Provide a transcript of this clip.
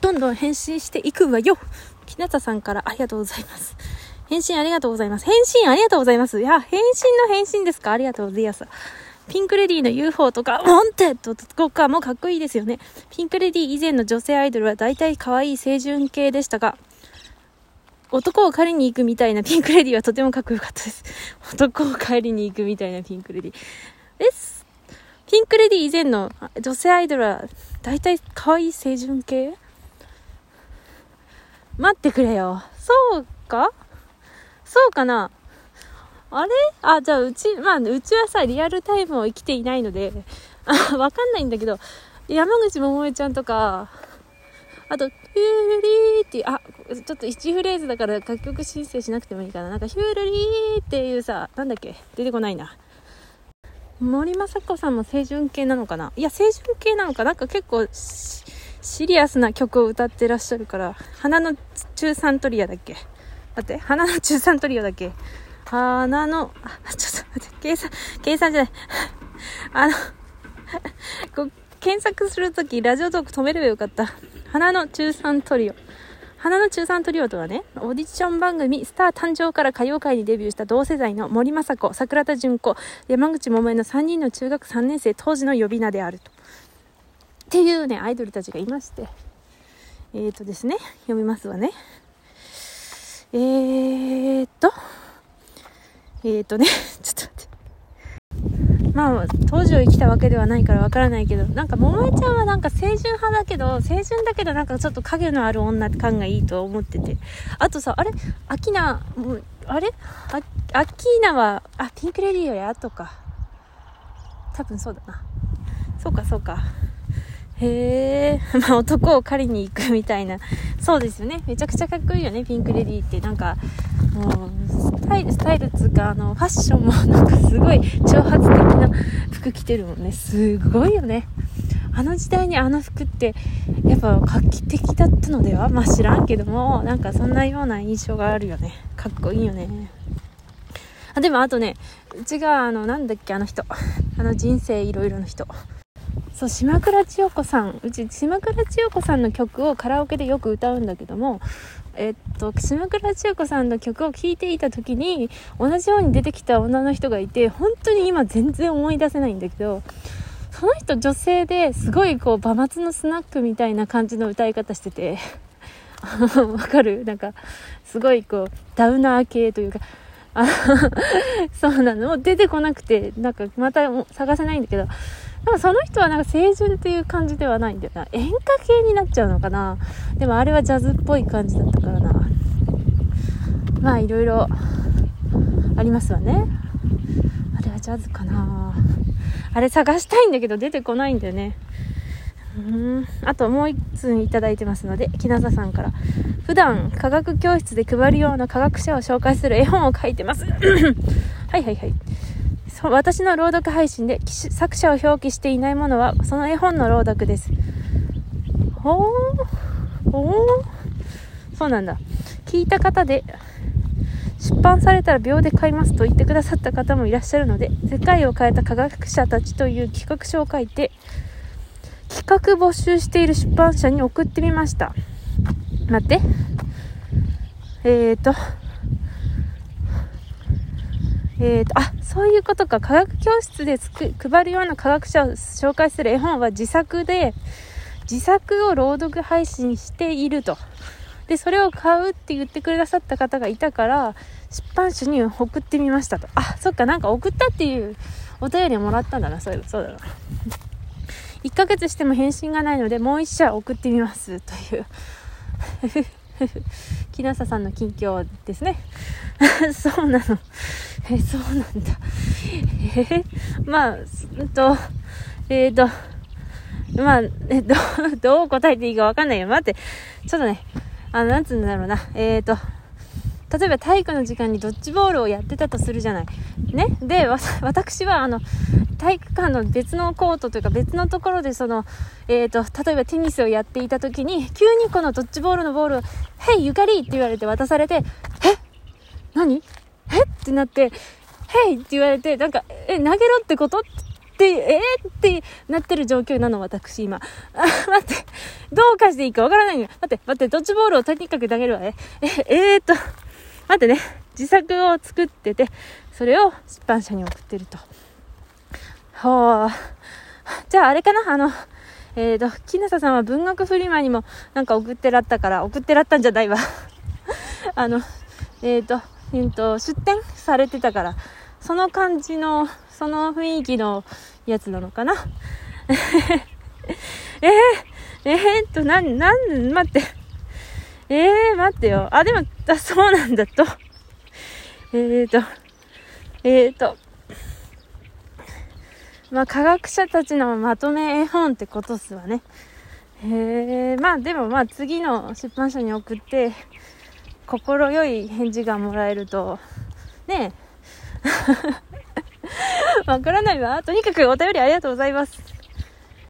どんどん返信していくわよ。きなたさんからありがとうございます。返信ありがとうございます。返信ありがとうございます。いや、返信の返信ですか？ありがとうございます。ピンクレディーの UFO とか、ウォンテッドとかもかっこいいですよね。ピンクレディー以前の女性アイドルは大体可愛い清純系でしたが、男を狩りに行くみたいなピンクレディーはとてもかっこよかったです。男を狩りに行くみたいなピンクレディー。です。ピンクレディー以前の女性アイドルは大体可愛い清純系？待ってくれよ。そうか？そうかな？あれ？あ、じゃあうち、まあ、うちはさ、リアルタイムを生きていないので、あ、わかんないんだけど、山口百恵ちゃんとか、あと、ヒュールリーって、あ、ちょっと1フレーズだから楽曲申請しなくてもいいかな。なんか、ヒュールリーっていうさ、なんだっけ？出てこないな。森昌子さんも清純系なのかな？いや、清純系なのかな？んか結構シリアスな曲を歌ってらっしゃるから、花の中3トリアだっけ？待って、花の中3トリオだっけ？花の、あ、ちょっと待って、計算、計算じゃない。あのこう、検索するとき、ラジオトーク止めればよかった。花の中3トリオ。花の中3トリオとはね、オーディション番組、スター誕生から歌謡界にデビューした同世代の森雅子、桜田淳子、山口百恵の3人の中学3年生当時の呼び名であると。っていうね、アイドルたちがいまして。えーとですね、読みますわね。えーと、えーとね、ちょっと待って。まあ、当時を生きたわけではないからわからないけど、なんか、桃江ちゃんはなんか青春派だけど、青春だけどなんかちょっと影のある女感がいいと思ってて。あとさ、あれ？アキナ、あれ？あ、アキナは、あ、ピンクレディーより後か。多分そうだな。そうか、そうか。へえ、まあ男を狩りに行くみたいな。そうですよね。めちゃくちゃかっこいいよね、ピンクレディーって。なんか、もう、スタイル、スタイルっつうか、あの、ファッションもなんかすごい挑発的な服着てるもんね。すごいよね。あの時代にあの服って、やっぱ画期的だったのでは？まあ知らんけども、なんかそんなような印象があるよね。かっこいいよね。あ、でもあとね、うちが、あの、なんだっけ、あの人。あの人生いろいろの人。そう島倉千代子さん。うち島倉千代子さんの曲をカラオケでよく歌うんだけどもえっと島倉千代子さんの曲を聴いていた時に同じように出てきた女の人がいて本当に今全然思い出せないんだけどその人女性ですごいこう馬松のスナックみたいな感じの歌い方してて わかる？なんかすごいこうダウナー系というかあそうなの？出てこなくてなんかまた探せないんだけどでもその人はなんか清純っていう感じではないんだよな。演歌系になっちゃうのかな。でもあれはジャズっぽい感じだったからな。まあいろいろありますわね。あれはジャズかな。あれ探したいんだけど出てこないんだよね。うんあともう一通いただいてますので、木なささんから。普段科学教室で配るような科学者を紹介する絵本を書いてます。はいはいはい。私の朗読配信で作者を表記していないものはその絵本の朗読です。ほー、ほー、そうなんだ。聞いた方で出版されたら秒で買いますと言ってくださった方もいらっしゃるので、世界を変えた科学者たちという企画書を書いて、企画募集している出版社に送ってみました。待って。えーと、えーと、あ、そういうことか。科学教室で配るような科学者を紹介する絵本は自作で、自作を朗読配信していると。で、それを買うって言ってくださった方がいたから、出版社に送ってみましたと。あ、そっか、なんか送ったっていうお便りをもらったんだな。そういえば、そうだな。1ヶ月しても返信がないので、もう1社送ってみます。という。木下さんの近況ですね。そうなの。え、そうなんだ。えまあ、うんと、えっ、ー、と、まあ、えど、どう答えていいかわかんないよ。待って、ちょっとね、あの、なんつうんだろうな。えっ、ー、と、例えば体育の時間にドッジボールをやってたとするじゃない。ね？で、私は、あの、体育館の別のコートというか別のところでその、えっ、ー、と、例えばテニスをやっていた時に、急にこのドッジボールのボールを、へい、ゆかりって言われて渡されて、え？何？え？ってなって、へいって言われて、なんか、え、投げろってこと？ってって、え？ーってなってる状況なの、私、今。あ、待って。どうかしていいかわからないのよ。待って、待って、ドッジボールをとにかく投げるわね。え、えーっと、待ってね。自作を作ってて、それを出版社に送ってると。ほう。じゃああれかな？あの、えーと、木下さんは文学フリマにもなんか送ってらったから、送ってらったんじゃないわ。あの、えーと、えーと、出展されてたから、その感じの、その雰囲気のやつなのかな？えー、えー、っと、なん、なん、待って。えー、待ってよ。あ、でも、あ、そうなんだと。えーと、えーと、まあ、科学者たちのまとめ絵本ってことっすわね。へえ、まあでもまあ次の出版社に送って、心よい返事がもらえると、ねえ。わからないわ。とにかくお便りありがとうございます。